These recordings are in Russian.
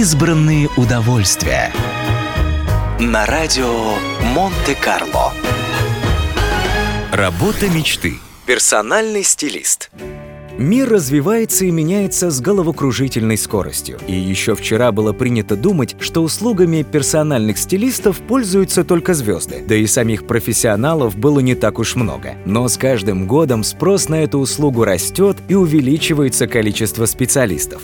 Избранные удовольствия. На радио Монте-Карло. Работа мечты. Персональный стилист. Мир развивается и меняется с головокружительной скоростью. И еще вчера было принято думать, что услугами персональных стилистов пользуются только звезды. Да и самих профессионалов было не так уж много. Но с каждым годом спрос на эту услугу растет и увеличивается количество специалистов.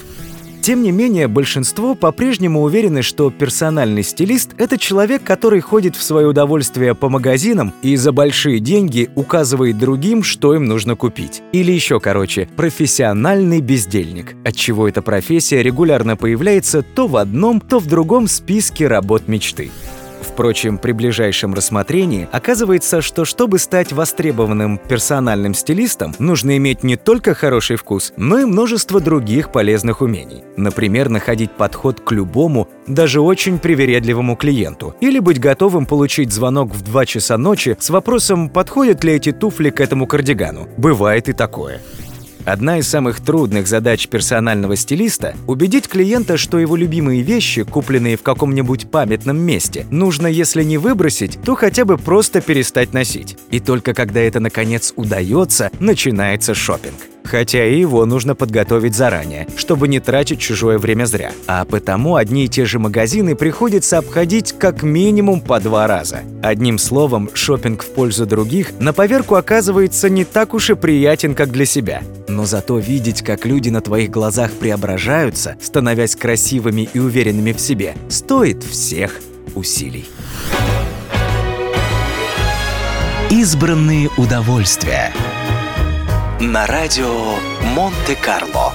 Тем не менее, большинство по-прежнему уверены, что персональный стилист — это человек, который ходит в свое удовольствие по магазинам и за большие деньги указывает другим, что им нужно купить. Или еще короче, профессиональный бездельник, отчего эта профессия регулярно появляется то в одном, то в другом списке работ мечты. Впрочем, при ближайшем рассмотрении оказывается, что чтобы стать востребованным персональным стилистом, нужно иметь не только хороший вкус, но и множество других полезных умений. Например, находить подход к любому, даже очень привередливому клиенту, или быть готовым получить звонок в 2 часа ночи с вопросом, подходят ли эти туфли к этому кардигану. Бывает и такое. Одна из самых трудных задач персонального стилиста – убедить клиента, что его любимые вещи, купленные в каком-нибудь памятном месте, нужно, если не выбросить, то хотя бы просто перестать носить. И только когда это наконец удается, начинается шопинг. Хотя и его нужно подготовить заранее, чтобы не тратить чужое время зря. А потому одни и те же магазины приходится обходить как минимум по два раза. Одним словом, шопинг в пользу других на поверку оказывается не так уж и приятен, как для себя. Но зато видеть, как люди на твоих глазах преображаются, становясь красивыми и уверенными в себе, стоит всех усилий. Избранные удовольствия. На радио Монте-Карло.